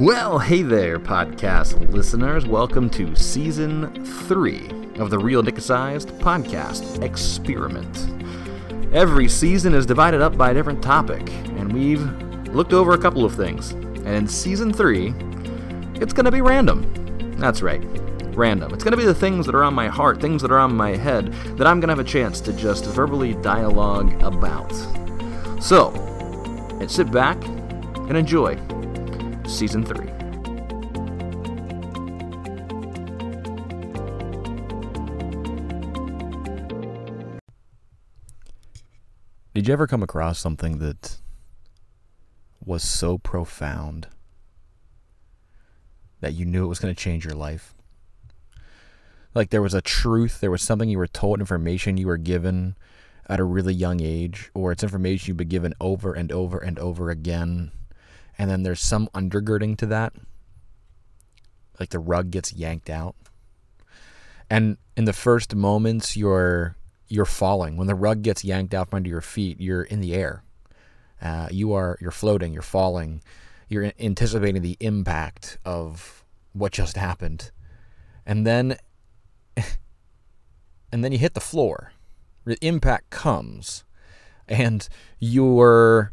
Well, hey there, podcast listeners. Welcome to season three of the Real Dick Sized podcast experiment. Every season is divided up by a different topic, and we've looked over a couple of things. And in season three, it's going to be random. That's right, random. It's going to be the things that are on my heart, things that are on my head, that I'm going to have a chance to just verbally dialogue about. So, and sit back and enjoy Season 3. Did you ever come across something that was so profound that you knew it was going to change your life? Like there was a truth, there was something you were told, information you were given at a really young age, or it's information you've been given over and over and over again and then there's some undergirding to that. Like the rug gets yanked out. And in the first moments you're you're falling. When the rug gets yanked out from under your feet you're in the air. Uh, you are you're floating you're falling. You're anticipating the impact of what just happened. And then and then you hit the floor. The impact comes. And you're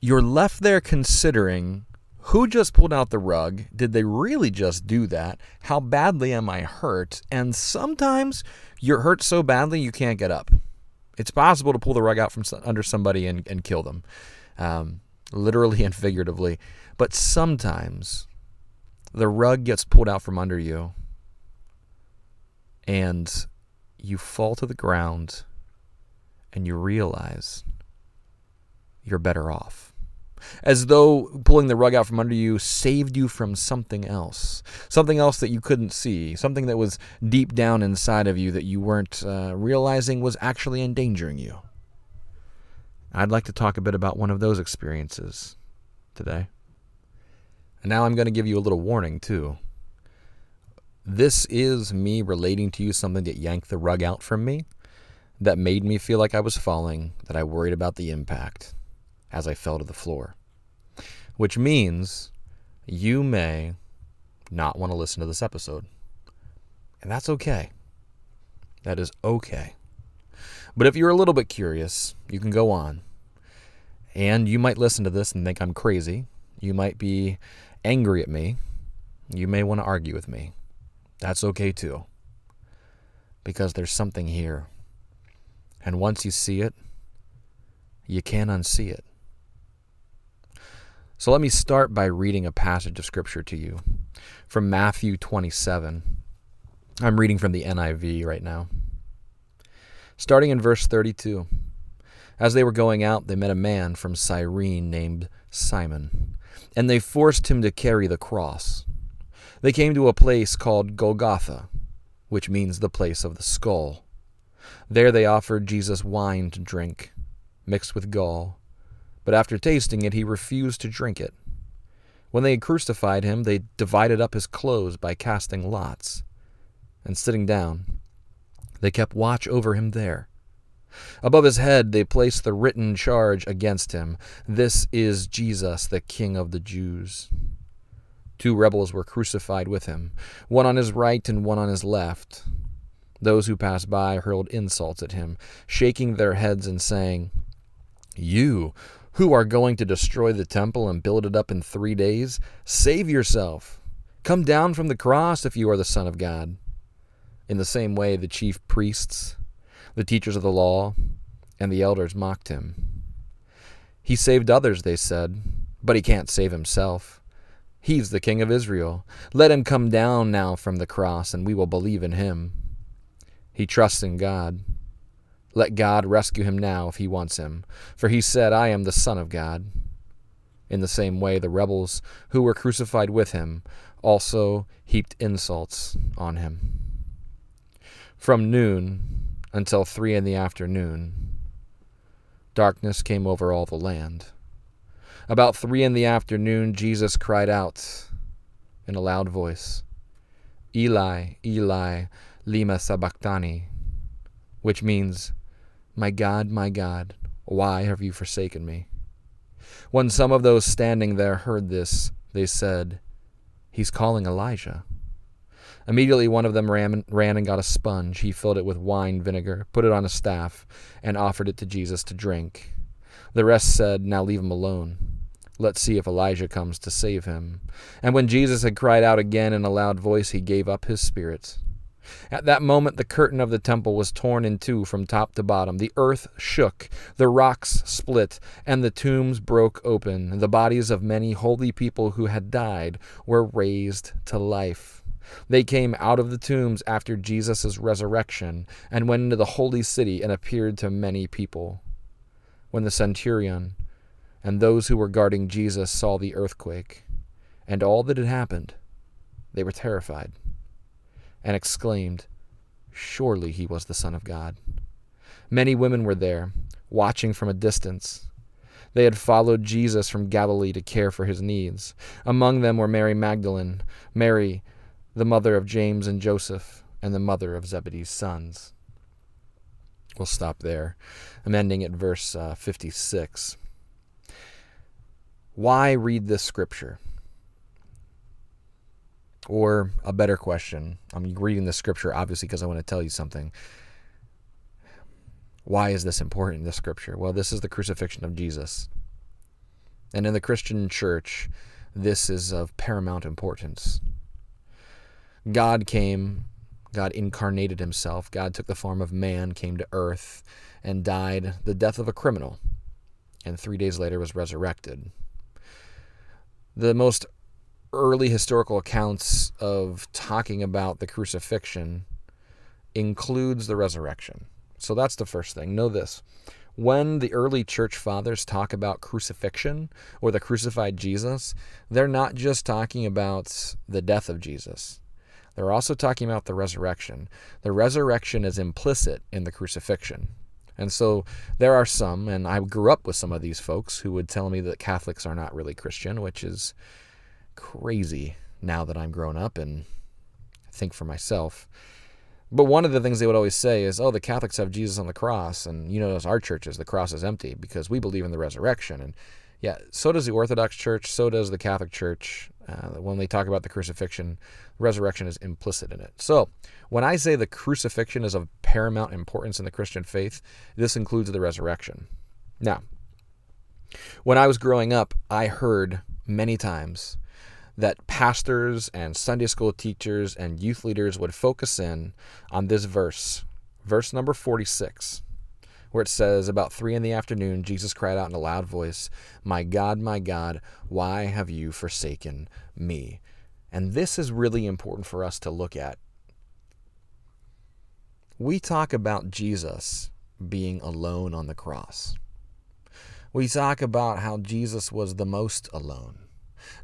you're left there considering who just pulled out the rug? Did they really just do that? How badly am I hurt? And sometimes you're hurt so badly you can't get up. It's possible to pull the rug out from under somebody and, and kill them, um, literally and figuratively. But sometimes the rug gets pulled out from under you and you fall to the ground and you realize you're better off as though pulling the rug out from under you saved you from something else, something else that you couldn't see, something that was deep down inside of you that you weren't uh, realizing was actually endangering you. I'd like to talk a bit about one of those experiences today. And now I'm going to give you a little warning, too. This is me relating to you something that yanked the rug out from me, that made me feel like I was falling, that I worried about the impact as I fell to the floor. Which means you may not want to listen to this episode. And that's okay. That is okay. But if you're a little bit curious, you can go on. And you might listen to this and think I'm crazy. You might be angry at me. You may want to argue with me. That's okay too. Because there's something here. And once you see it, you can't unsee it. So let me start by reading a passage of Scripture to you from Matthew 27. I'm reading from the NIV right now. Starting in verse 32. As they were going out, they met a man from Cyrene named Simon, and they forced him to carry the cross. They came to a place called Golgotha, which means the place of the skull. There they offered Jesus wine to drink, mixed with gall but after tasting it, he refused to drink it. When they had crucified him, they divided up his clothes by casting lots. And sitting down, they kept watch over him there. Above his head they placed the written charge against him This is Jesus, the King of the Jews. Two rebels were crucified with him, one on his right and one on his left. Those who passed by hurled insults at him, shaking their heads and saying, You who are going to destroy the temple and build it up in three days, save yourself. Come down from the cross if you are the Son of God. In the same way, the chief priests, the teachers of the law, and the elders mocked him. He saved others, they said, but he can't save himself. He's the King of Israel. Let him come down now from the cross, and we will believe in him. He trusts in God. Let God rescue him now if he wants him, for he said, I am the Son of God. In the same way, the rebels who were crucified with him also heaped insults on him. From noon until three in the afternoon, darkness came over all the land. About three in the afternoon, Jesus cried out in a loud voice, Eli, Eli, lema sabachthani, which means, my God, my God, why have you forsaken me? When some of those standing there heard this, They said, He's calling Elijah. Immediately, one of them ran, ran and got a sponge. He filled it with wine vinegar, put it on a staff, and offered it to Jesus to drink. The rest said, Now leave him alone. Let's see if Elijah comes to save him. And when Jesus had cried out again in a loud voice, he gave up his spirit. At that moment, the curtain of the temple was torn in two from top to bottom. The earth shook, the rocks split, and the tombs broke open. And The bodies of many holy people who had died were raised to life. They came out of the tombs after Jesus' resurrection and went into the holy city and appeared to many people. When the centurion and those who were guarding Jesus saw the earthquake and all that had happened, they were terrified and exclaimed, Surely he was the Son of God. Many women were there, watching from a distance. They had followed Jesus from Galilee to care for his needs. Among them were Mary Magdalene, Mary, the mother of James and Joseph, and the mother of Zebedee's sons. We'll stop there. I'm ending at verse uh, 56. Why read this scripture? Or a better question, I'm reading the scripture obviously because I want to tell you something. Why is this important, this scripture? Well, this is the crucifixion of Jesus. And in the Christian church, this is of paramount importance. God came, God incarnated himself, God took the form of man, came to earth, and died the death of a criminal, and three days later was resurrected. The most early historical accounts of talking about the crucifixion includes the resurrection. So that's the first thing. Know this. When the early church fathers talk about crucifixion or the crucified Jesus, they're not just talking about the death of Jesus. They're also talking about the resurrection. The resurrection is implicit in the crucifixion. And so there are some, and I grew up with some of these folks who would tell me that Catholics are not really Christian, which is crazy now that I'm grown up and think for myself. But one of the things they would always say is, oh, the Catholics have Jesus on the cross. And you notice our churches, the cross is empty because we believe in the resurrection. And yeah, so does the Orthodox Church, so does the Catholic Church. Uh, when they talk about the crucifixion, resurrection is implicit in it. So when I say the crucifixion is of paramount importance in the Christian faith, this includes the resurrection. Now, when I was growing up, I heard many times that pastors and Sunday school teachers and youth leaders would focus in on this verse, verse number 46, where it says, About three in the afternoon, Jesus cried out in a loud voice, My God, my God, why have you forsaken me? And this is really important for us to look at. We talk about Jesus being alone on the cross. We talk about how Jesus was the most alone.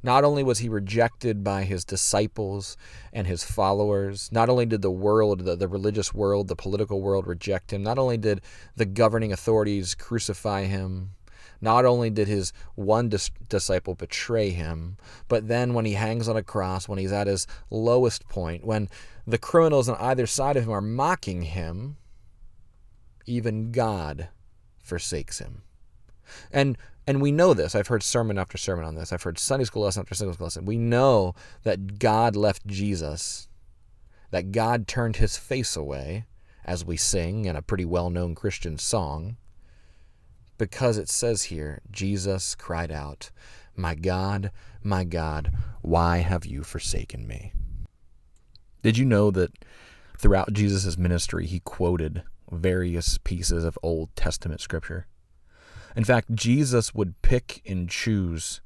Not only was he rejected by his disciples and his followers, not only did the world, the, the religious world, the political world reject him, not only did the governing authorities crucify him, not only did his one dis- disciple betray him, but then when he hangs on a cross, when he's at his lowest point, when the criminals on either side of him are mocking him, even God forsakes him. And and we know this. I've heard sermon after sermon on this. I've heard Sunday school lesson after Sunday school lesson. We know that God left Jesus, that God turned his face away, as we sing in a pretty well known Christian song, because it says here, Jesus cried out, My God, my God, why have you forsaken me? Did you know that throughout Jesus' ministry, he quoted various pieces of Old Testament scripture? In fact, Jesus would pick and choose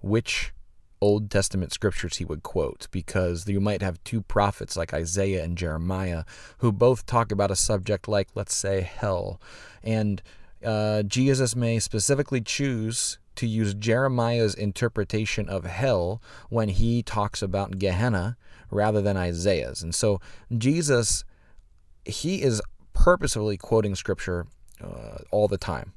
which Old Testament scriptures he would quote because you might have two prophets like Isaiah and Jeremiah who both talk about a subject like, let's say, hell. And uh, Jesus may specifically choose to use Jeremiah's interpretation of hell when he talks about Gehenna rather than Isaiah's. And so Jesus, he is purposefully quoting scripture uh, all the time.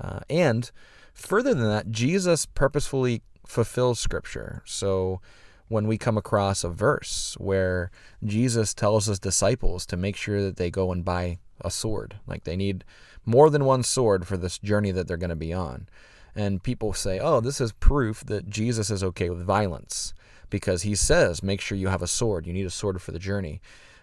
Uh, and further than that, Jesus purposefully fulfills Scripture. So when we come across a verse where Jesus tells his disciples to make sure that they go and buy a sword, like they need more than one sword for this journey that they're going to be on. And people say, oh, this is proof that Jesus is okay with violence because he says, make sure you have a sword. You need a sword for the journey.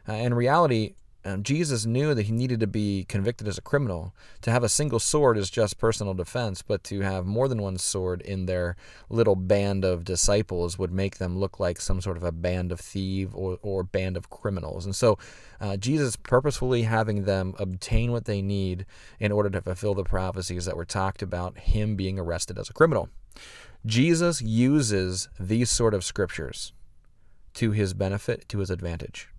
Uh, in reality, Jesus knew that he needed to be convicted as a criminal. To have a single sword is just personal defense, but to have more than one sword in their little band of disciples would make them look like some sort of a band of thieves or, or band of criminals. And so uh, Jesus purposefully having them obtain what they need in order to fulfill the prophecies that were talked about him being arrested as a criminal. Jesus uses these sort of scriptures to his benefit, to his advantage.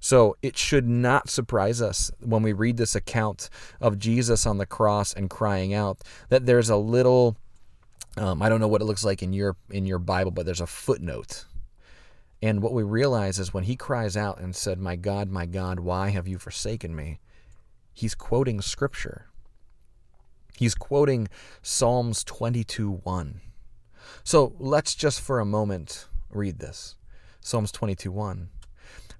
So it should not surprise us when we read this account of Jesus on the cross and crying out that there's a little um, I don't know what it looks like in your in your Bible, but there's a footnote. And what we realize is when he cries out and said, "My God, my God, why have you forsaken me?" He's quoting scripture. He's quoting Psalms 22:1. So let's just for a moment read this. Psalms 22:1.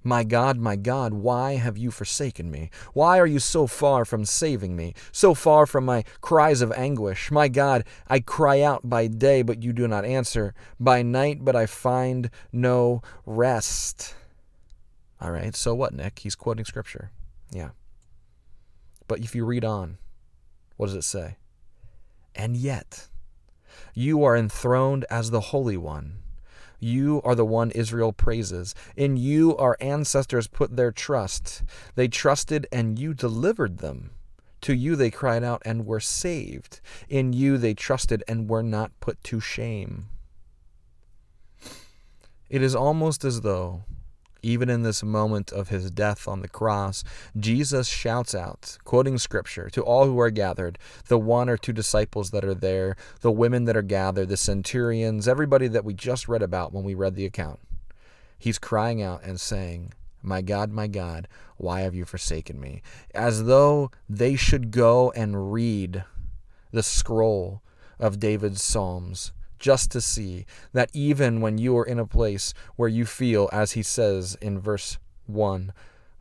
My God, my God, why have you forsaken me? Why are you so far from saving me, so far from my cries of anguish? My God, I cry out by day, but you do not answer, by night, but I find no rest. All right, so what, Nick? He's quoting scripture. Yeah. But if you read on, what does it say? And yet, you are enthroned as the Holy One. You are the one Israel praises. In you our ancestors put their trust. They trusted and you delivered them. To you they cried out and were saved. In you they trusted and were not put to shame. It is almost as though even in this moment of his death on the cross, Jesus shouts out, quoting scripture, to all who are gathered, the one or two disciples that are there, the women that are gathered, the centurions, everybody that we just read about when we read the account. He's crying out and saying, My God, my God, why have you forsaken me? As though they should go and read the scroll of David's Psalms just to see that even when you are in a place where you feel, as he says in verse 1,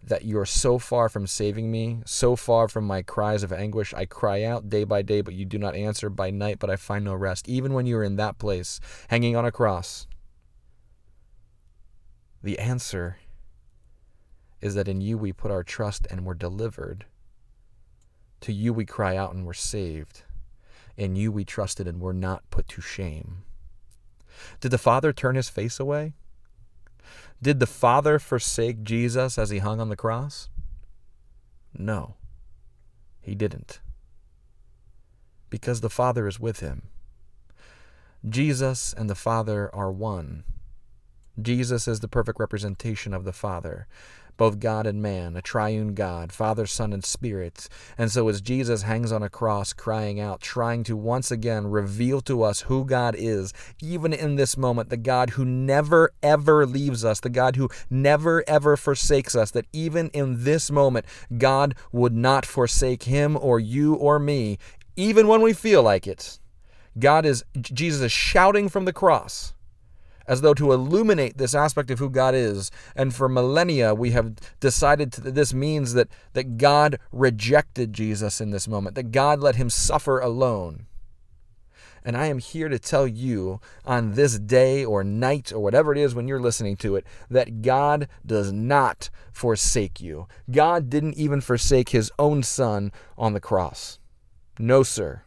that you are so far from saving me, so far from my cries of anguish. I cry out day by day, but you do not answer, by night, but I find no rest. Even when you are in that place, hanging on a cross, the answer is that in you we put our trust and we're delivered. To you we cry out and we're saved. In you we trusted and were not put to shame. Did the Father turn his face away? Did the Father forsake Jesus as he hung on the cross? No, he didn't. Because the Father is with him. Jesus and the Father are one. Jesus is the perfect representation of the Father both God and man, a triune God, Father, Son, and Spirit. And so as Jesus hangs on a cross crying out, trying to once again reveal to us who God is, even in this moment, the God who never ever leaves us, the God who never ever forsakes us, that even in this moment, God would not forsake him or you or me, even when we feel like it. God is, Jesus is shouting from the cross as though to illuminate this aspect of who God is. And for millennia, we have decided that this means that, that God rejected Jesus in this moment, that God let him suffer alone. And I am here to tell you on this day or night or whatever it is when you're listening to it that God does not forsake you. God didn't even forsake his own son on the cross. No, sir.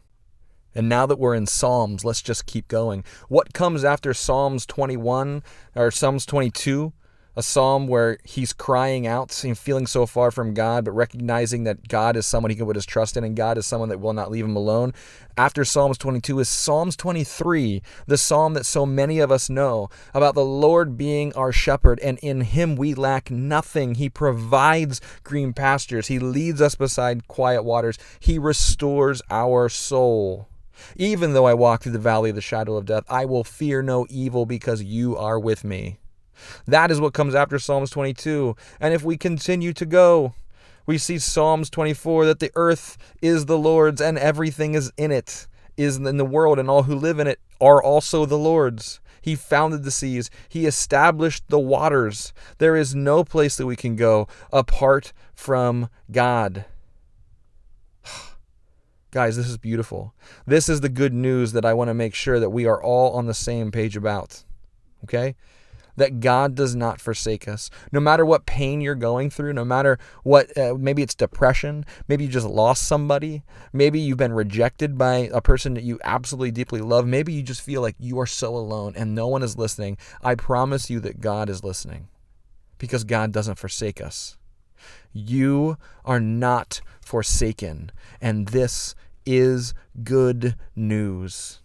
And now that we're in Psalms, let's just keep going. What comes after Psalms 21 or Psalms 22? A psalm where he's crying out feeling so far from God, but recognizing that God is someone he can put his trust in and God is someone that will not leave him alone. After Psalms 22 is Psalms 23, the psalm that so many of us know about the Lord being our shepherd, and in him we lack nothing. He provides green pastures, he leads us beside quiet waters, he restores our soul. Even though I walk through the valley of the shadow of death, I will fear no evil because you are with me. That is what comes after Psalms 22. And if we continue to go, we see Psalms 24 that the earth is the Lord's and everything is in it, is in the world, and all who live in it are also the Lord's. He founded the seas. He established the waters. There is no place that we can go apart from God. Guys, this is beautiful. This is the good news that I want to make sure that we are all on the same page about. Okay? That God does not forsake us. No matter what pain you're going through, no matter what, uh, maybe it's depression, maybe you just lost somebody, maybe you've been rejected by a person that you absolutely deeply love, maybe you just feel like you are so alone and no one is listening. I promise you that God is listening because God doesn't forsake us. You are not forsaken, and this is good news.